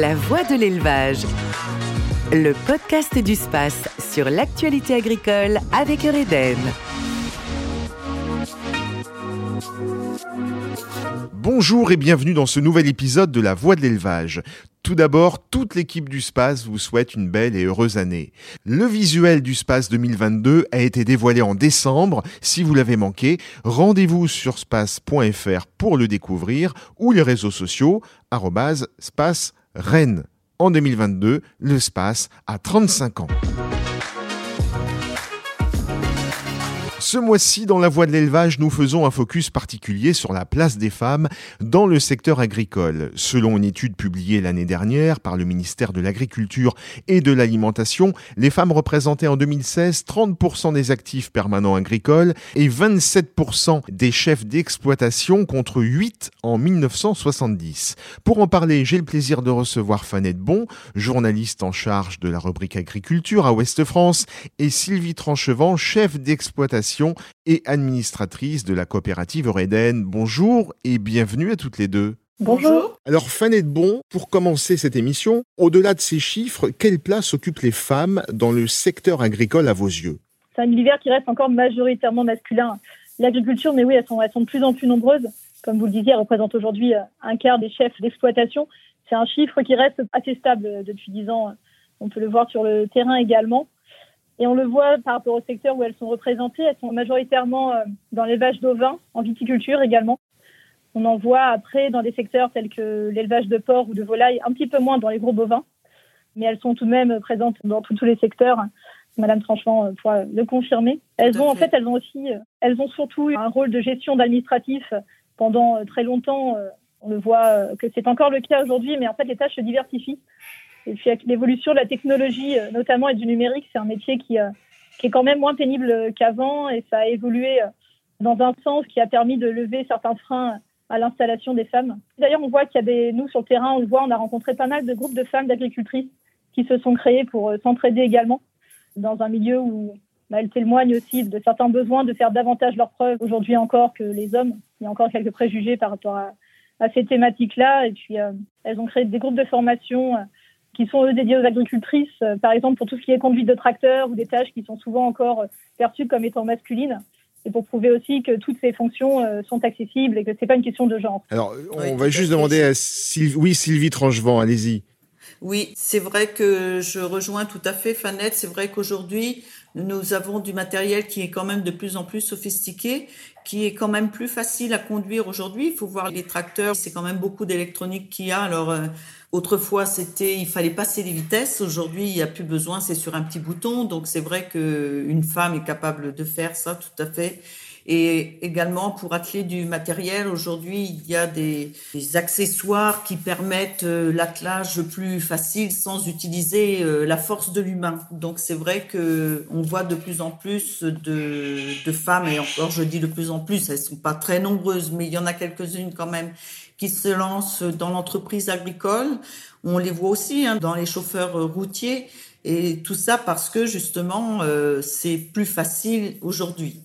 La voix de l'élevage. Le podcast du space sur l'actualité agricole avec Eureden. Bonjour et bienvenue dans ce nouvel épisode de La Voix de l'élevage. Tout d'abord, toute l'équipe du Space vous souhaite une belle et heureuse année. Le visuel du Space 2022 a été dévoilé en décembre. Si vous l'avez manqué, rendez-vous sur space.fr pour le découvrir ou les réseaux sociaux space Rennes. En 2022, le Space a 35 ans. Ce mois-ci, dans la voie de l'élevage, nous faisons un focus particulier sur la place des femmes dans le secteur agricole. Selon une étude publiée l'année dernière par le ministère de l'Agriculture et de l'Alimentation, les femmes représentaient en 2016 30% des actifs permanents agricoles et 27% des chefs d'exploitation contre 8 en 1970. Pour en parler, j'ai le plaisir de recevoir Fanette Bon, journaliste en charge de la rubrique agriculture à Ouest France, et Sylvie Tranchevant, chef d'exploitation et administratrice de la coopérative Eureden. Bonjour et bienvenue à toutes les deux. Bonjour. Alors, Fanette Bon, pour commencer cette émission, au-delà de ces chiffres, quelle place occupent les femmes dans le secteur agricole à vos yeux? C'est un univers qui reste encore majoritairement masculin. L'agriculture, mais oui, elles sont, elles sont de plus en plus nombreuses. Comme vous le disiez, elles représentent aujourd'hui euh, un quart des chefs d'exploitation. C'est un chiffre qui reste assez stable euh, depuis dix ans. On peut le voir sur le terrain également. Et on le voit par rapport au secteur où elles sont représentées. Elles sont majoritairement euh, dans l'élevage d'ovins, en viticulture également. On en voit après dans des secteurs tels que l'élevage de porc ou de volaille, un petit peu moins dans les gros bovins. Mais elles sont tout de même présentes dans tous les secteurs. Madame Tranchant euh, pourra le confirmer. Elles ont, en fait, elles ont aussi, euh, elles ont surtout un rôle de gestion d'administratif pendant très longtemps. On le voit que c'est encore le cas aujourd'hui, mais en fait, les tâches se diversifient. Et puis avec l'évolution de la technologie, euh, notamment et du numérique, c'est un métier qui, euh, qui est quand même moins pénible qu'avant et ça a évolué euh, dans un sens qui a permis de lever certains freins à l'installation des femmes. D'ailleurs, on voit qu'il y a des, nous sur le terrain, on le voit, on a rencontré pas mal de groupes de femmes d'agricultrices qui se sont créés pour s'entraider également dans un milieu où bah, elles témoignent aussi de certains besoins de faire davantage leurs preuves aujourd'hui encore que les hommes. Il y a encore quelques préjugés par rapport à ces thématiques-là. Et puis, elles ont créé des groupes de formation qui sont eux dédiés aux agricultrices, euh, par exemple pour tout ce qui est conduite de tracteur ou des tâches qui sont souvent encore euh, perçues comme étant masculines. Et pour prouver aussi que toutes ces fonctions euh, sont accessibles et que c'est pas une question de genre. Alors, on va juste demander à Sylvie, oui, Sylvie Trangevent, allez-y. Oui, c'est vrai que je rejoins tout à fait Fanette. C'est vrai qu'aujourd'hui, nous avons du matériel qui est quand même de plus en plus sophistiqué, qui est quand même plus facile à conduire aujourd'hui. Il faut voir les tracteurs, c'est quand même beaucoup d'électronique qu'il y a. Alors, Autrefois, c'était, il fallait passer les vitesses. Aujourd'hui, il n'y a plus besoin, c'est sur un petit bouton. Donc, c'est vrai qu'une femme est capable de faire ça, tout à fait. Et également, pour atteler du matériel, aujourd'hui, il y a des, des accessoires qui permettent euh, l'attelage plus facile sans utiliser euh, la force de l'humain. Donc, c'est vrai que on voit de plus en plus de, de femmes, et encore, je dis de plus en plus, elles sont pas très nombreuses, mais il y en a quelques-unes quand même, qui se lancent dans l'entreprise agricole. On les voit aussi hein, dans les chauffeurs routiers et tout ça parce que justement euh, c'est plus facile aujourd'hui.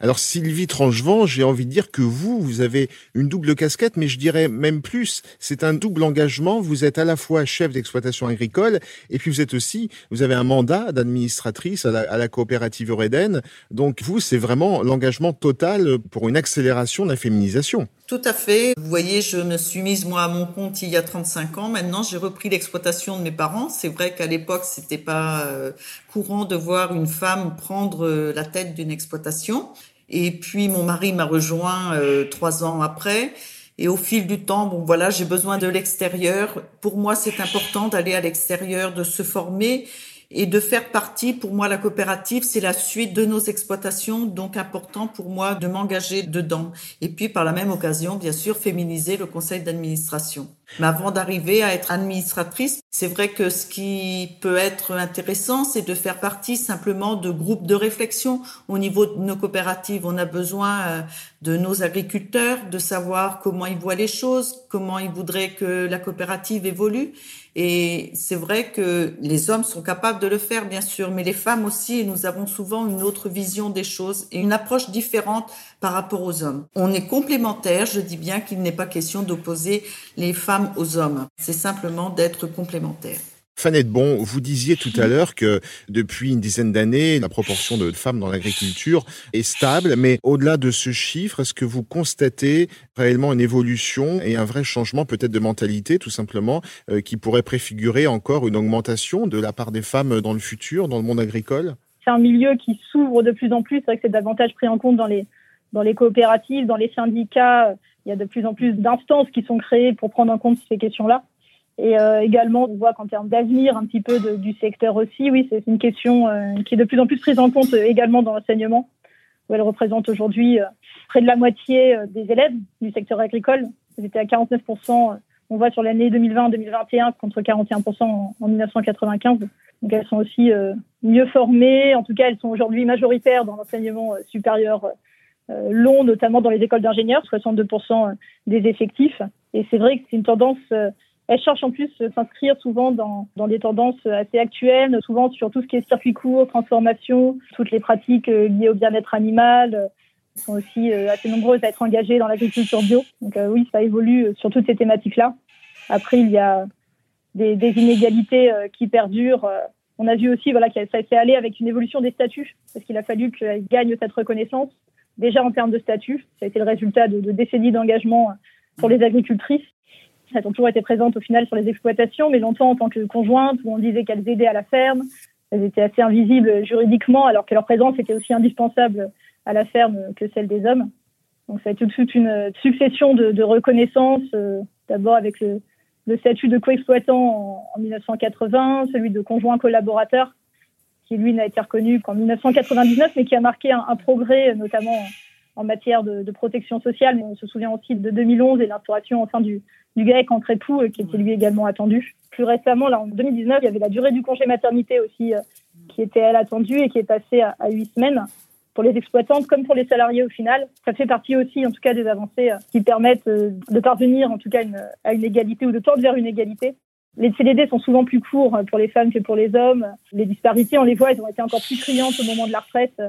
Alors Sylvie Tranchevent, j'ai envie de dire que vous, vous avez une double casquette, mais je dirais même plus, c'est un double engagement. Vous êtes à la fois chef d'exploitation agricole, et puis vous êtes aussi, vous avez un mandat d'administratrice à, la, coopérative Eureden. Donc vous, c'est vraiment l'engagement total pour une accélération de la féminisation. Tout à fait. Vous voyez, je me suis mise moi à mon compte il y a 35 ans. Maintenant, j'ai repris l'exploitation de mes parents. C'est vrai qu'à l'époque, c'était pas euh, courant de voir une femme prendre euh, la tête d'une exploitation. Et puis mon mari m'a rejoint euh, trois ans après. Et au fil du temps, bon voilà, j'ai besoin de l'extérieur. Pour moi, c'est important d'aller à l'extérieur, de se former et de faire partie. Pour moi, la coopérative, c'est la suite de nos exploitations, donc important pour moi de m'engager dedans. Et puis, par la même occasion, bien sûr, féminiser le conseil d'administration. Mais avant d'arriver à être administratrice, c'est vrai que ce qui peut être intéressant, c'est de faire partie simplement de groupes de réflexion au niveau de nos coopératives. On a besoin euh, de nos agriculteurs, de savoir comment ils voient les choses, comment ils voudraient que la coopérative évolue. Et c'est vrai que les hommes sont capables de le faire, bien sûr, mais les femmes aussi, nous avons souvent une autre vision des choses et une approche différente par rapport aux hommes. On est complémentaires, je dis bien qu'il n'est pas question d'opposer les femmes aux hommes, c'est simplement d'être complémentaires. Fanette Bon, vous disiez tout à l'heure que depuis une dizaine d'années, la proportion de femmes dans l'agriculture est stable, mais au-delà de ce chiffre, est-ce que vous constatez réellement une évolution et un vrai changement peut-être de mentalité, tout simplement, euh, qui pourrait préfigurer encore une augmentation de la part des femmes dans le futur, dans le monde agricole? C'est un milieu qui s'ouvre de plus en plus, c'est vrai que c'est davantage pris en compte dans les, dans les coopératives, dans les syndicats, il y a de plus en plus d'instances qui sont créées pour prendre en compte ces questions-là. Et euh, également, on voit qu'en termes d'avenir un petit peu du secteur aussi, oui, c'est une question euh, qui est de plus en plus prise en compte euh, également dans l'enseignement, où elle représente aujourd'hui près de la moitié des élèves du secteur agricole. C'était à 49%, on voit sur l'année 2020-2021 contre 41% en, en, 1995. Donc elles sont aussi mieux formées, en tout cas elles sont aujourd'hui majoritaires dans l'enseignement supérieur long, notamment dans les écoles d'ingénieurs, 62% des effectifs. Et c'est vrai que c'est une tendance elle cherche en plus s'inscrire souvent dans, dans des tendances assez actuelles, souvent sur tout ce qui est circuit court, transformation, toutes les pratiques euh, liées au bien-être animal. Elles euh, sont aussi euh, assez nombreuses à être engagées dans l'agriculture bio. Donc oui, ça évolue sur toutes ces thématiques-là. Après, il y a des, des inégalités qui perdurent. On a vu aussi voilà, que ça s'est allé avec une évolution des statuts, parce qu'il a fallu qu'elles gagnent cette reconnaissance. Déjà en termes de statut, ça a été le résultat de, décennies d'engagement pour les agricultrices. Elles ont toujours été présentes au final sur les exploitations, mais longtemps en tant que conjointes, où on disait qu'elles aidaient à la ferme. Elles étaient assez invisibles juridiquement, alors que leur présence était aussi indispensable à la ferme que celle des hommes. Donc ça a été toute une succession de, reconnaissances, euh, d'abord avec le, statut de coexploitant en 1980, celui de conjoint collaborateur, qui lui n'a été reconnu qu'en 1999, mais qui a marqué un, un progrès, notamment en matière de, de, protection sociale. Mais on se souvient aussi de 2011 et l'instauration enfin du, du GAEC entre époux, euh, qui était lui également attendu. Plus récemment, là, en 2019, il y avait la durée du congé maternité aussi, euh, qui était elle attendue et qui est passée à, à 8 semaines pour les exploitantes comme pour les salariés au final. Ça fait partie aussi, en tout cas, des avancées euh, qui permettent de parvenir, en tout cas, une, à une égalité ou de tendre vers une égalité. Les CDD sont souvent plus courts pour les femmes que pour les hommes. Les disparités, on les voit, elles ont été encore plus criantes au moment de la retraite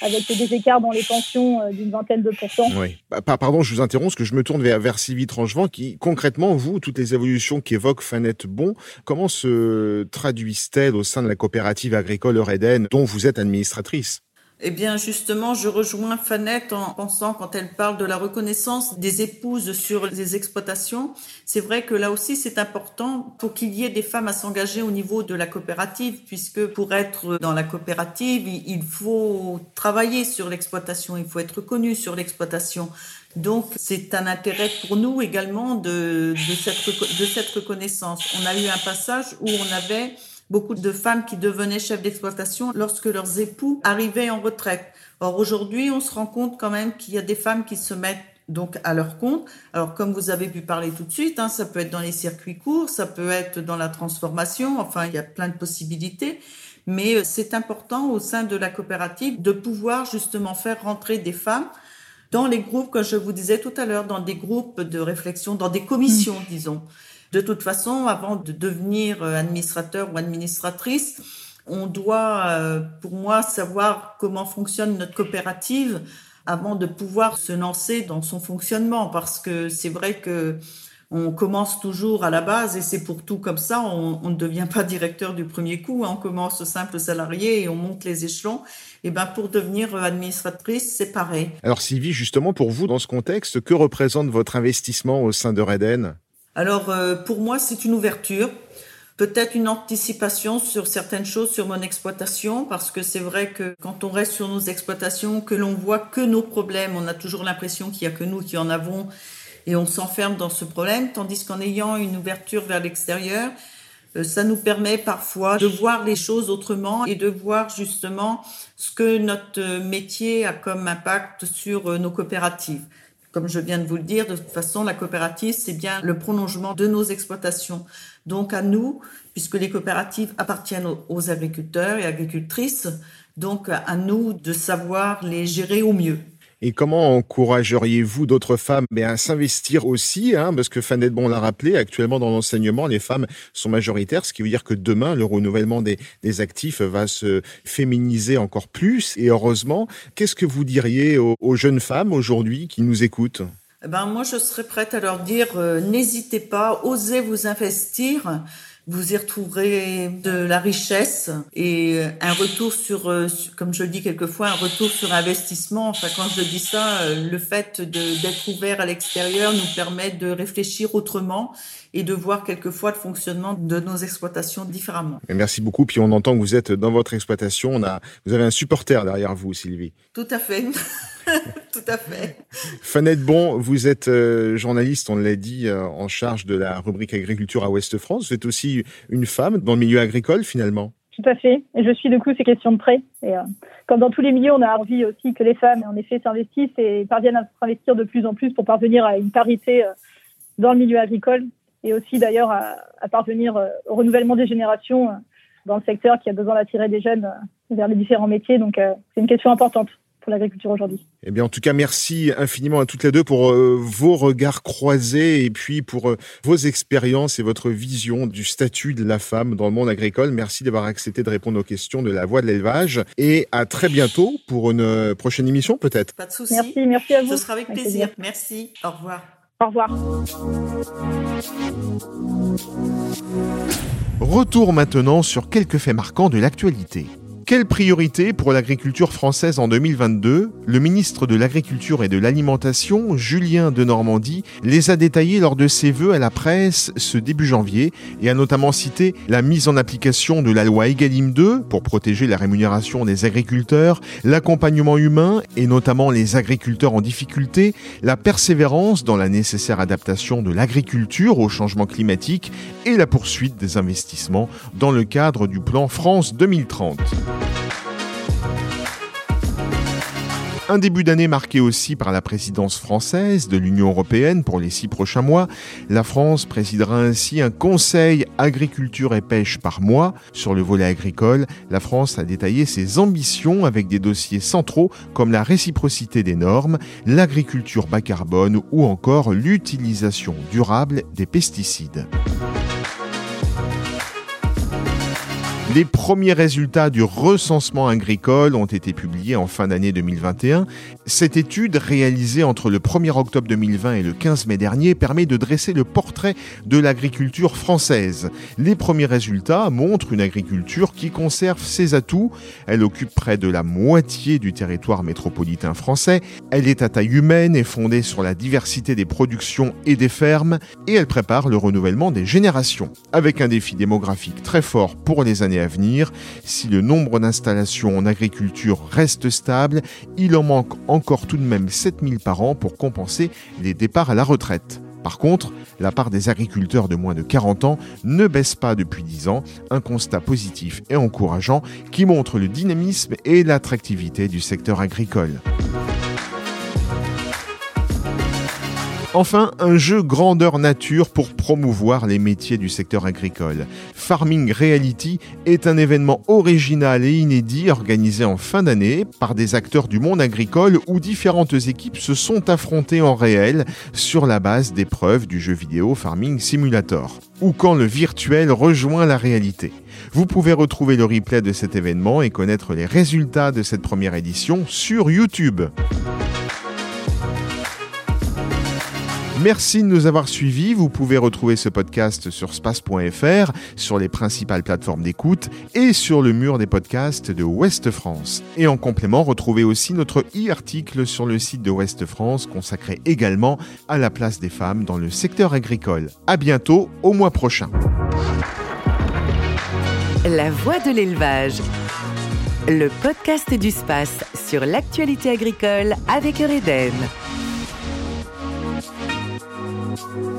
avec des écarts dans les pensions euh, d'une vingtaine de pourcents. Oui. Bah, pardon, je vous interromps, parce que je me tourne vers, Sylvie Tranchevant, qui, concrètement, vous, toutes les évolutions qu'évoque Fanette Bon, comment se traduisent-elles au sein de la coopérative agricole Eureden, dont vous êtes administratrice? Eh bien, justement, je rejoins Fanette en pensant, quand elle parle de la reconnaissance des épouses sur les exploitations, c'est vrai que là aussi, c'est important pour qu'il y ait des femmes à s'engager au niveau de la coopérative, puisque pour être dans la coopérative, il faut travailler sur l'exploitation, il faut être connu sur l'exploitation. Donc, c'est un intérêt pour nous également de, de, cette, de cette reconnaissance. On a eu un passage où on avait beaucoup de femmes qui devenaient chefs d'exploitation lorsque leurs époux arrivaient en retraite. Or aujourd'hui, on se rend compte quand même qu'il y a des femmes qui se mettent donc à leur compte. Alors comme vous avez pu parler tout de suite, hein, ça peut être dans les circuits courts, ça peut être dans la transformation, enfin il y a plein de possibilités. Mais euh, c'est important au sein de la coopérative de pouvoir justement faire rentrer des femmes dans les groupes, comme je vous disais tout à l'heure, dans des groupes de réflexion, dans des commissions, mmh. disons. De toute façon, avant de devenir euh, administrateur ou administratrice, on doit, euh, pour moi, savoir comment fonctionne notre coopérative avant de pouvoir se lancer dans son fonctionnement, parce que c'est vrai que on commence toujours à la base et c'est pour tout comme ça. On, on, ne devient pas directeur du premier coup. Hein. On commence simple salarié et on monte les échelons. Et ben pour devenir administratrice, c'est pareil. Alors Sylvie, justement pour vous dans ce contexte, que représente votre investissement au sein de Reden alors, euh, pour moi, c'est une ouverture, peut-être une anticipation sur certaines choses sur mon exploitation, parce que c'est vrai que quand on reste sur nos exploitations, que l'on voit que nos problèmes, on a toujours l'impression qu'il y a que nous qui en avons, et on s'enferme dans ce problème, tandis qu'en ayant une ouverture vers l'extérieur, euh, ça nous permet parfois de voir les choses autrement et de voir justement ce que notre métier a comme impact sur euh, nos coopératives. Comme je viens de vous le dire, de toute façon, la coopérative, c'est bien le prolongement de nos exploitations. Donc à nous, puisque les coopératives appartiennent aux agriculteurs et agricultrices, donc à nous de savoir les gérer au mieux. Et comment encourageriez-vous d'autres femmes à s'investir aussi hein, Parce que Fanette Bon l'a rappelé, actuellement dans l'enseignement, les femmes sont majoritaires, ce qui veut dire que demain, le renouvellement des, actifs va se féminiser encore plus. Et heureusement, qu'est-ce que vous diriez aux, aux jeunes femmes aujourd'hui qui nous écoutent? Eh ben, moi, je serais prête à leur dire, euh, n'hésitez pas, osez vous investir. Vous y retrouverez de la richesse et euh, un retour sur, euh, comme je le dis quelquefois, un retour sur investissement. Enfin, quand je dis ça, le fait d'être ouvert à l'extérieur nous permet de réfléchir autrement et de voir quelquefois le fonctionnement de nos exploitations différemment. merci beaucoup. Puis on entend que vous êtes dans votre exploitation. On a, vous avez un supporter derrière vous, Sylvie. Tout à fait. Tout à fait. Fanette Bon, vous êtes euh, journaliste, on l'a dit, euh, en charge de la rubrique agriculture à Ouest France. Vous êtes aussi une femme dans le milieu agricole finalement. Tout à fait. Et je suis de coup ces questions de près. Et euh, comme dans tous les milieux, on a envie aussi que les femmes, en effet, s'investissent et parviennent à s'investir de plus en plus pour parvenir à une parité dans le milieu agricole et aussi d'ailleurs à, à, parvenir au renouvellement des générations dans le secteur qui a besoin d'attirer des jeunes vers les différents métiers. Donc c'est une question importante pour l'agriculture aujourd'hui. Eh bien, en tout cas, merci infiniment à toutes les deux pour euh, vos regards croisés et puis pour euh, vos expériences et votre vision du statut de la femme dans le monde agricole. Merci d'avoir accepté de répondre aux questions de la voie de l'élevage et à très bientôt pour une euh, prochaine émission peut-être. Pas de souci. Merci, merci à vous. Ce sera avec, plaisir. Merci. Au revoir. Au revoir. Retour maintenant sur quelques faits marquants de l'actualité. Quelle priorité pour l'agriculture française en 2022 Le ministre de l'Agriculture et de l'Alimentation, Julien de Normandie, les a détaillés lors de ses vœux à la presse ce début janvier et a notamment cité la mise en application de la loi Egalim 2 pour protéger la rémunération des agriculteurs, l'accompagnement humain et notamment les agriculteurs en difficulté, la persévérance dans la nécessaire adaptation de l'agriculture au changement climatique et la poursuite des investissements dans le cadre du plan France 2030. Un début d'année marqué aussi par la présidence française de l'Union européenne pour les six prochains mois. La France présidera ainsi un conseil agriculture et pêche par mois. Sur le volet agricole, la France a détaillé ses ambitions avec des dossiers centraux comme la réciprocité des normes, l'agriculture bas carbone ou encore l'utilisation durable des pesticides. Les premiers résultats du recensement agricole ont été publiés en fin d'année 2021. Cette étude, réalisée entre le 1er octobre 2020 et le 15 mai dernier, permet de dresser le portrait de l'agriculture française. Les premiers résultats montrent une agriculture qui conserve ses atouts. Elle occupe près de la moitié du territoire métropolitain français. Elle est à taille humaine et fondée sur la diversité des productions et des fermes. Et elle prépare le renouvellement des générations. Avec un défi démographique très fort pour les années à venir. Si le nombre d'installations en agriculture reste stable, il en manque encore tout de même 7000 par an pour compenser les départs à la retraite. Par contre, la part des agriculteurs de moins de 40 ans ne baisse pas depuis 10 ans, un constat positif et encourageant qui montre le dynamisme et l'attractivité du secteur agricole. Enfin, un jeu grandeur nature pour promouvoir les métiers du secteur agricole. Farming Reality est un événement original et inédit organisé en fin d'année par des acteurs du monde agricole où différentes équipes se sont affrontées en réel sur la base d'épreuves du jeu vidéo Farming Simulator ou quand le virtuel rejoint la réalité. Vous pouvez retrouver le replay de cet événement et connaître les résultats de cette première édition sur YouTube. Merci de nous avoir suivis. Vous pouvez retrouver ce podcast sur space.fr, sur les principales plateformes d'écoute et sur le mur des podcasts de Ouest France. Et en complément, retrouvez aussi notre e-article sur le site de Ouest France consacré également à la place des femmes dans le secteur agricole. À bientôt, au mois prochain. La voix de l'élevage. Le podcast du space sur l'actualité agricole avec Eureden. Thank you.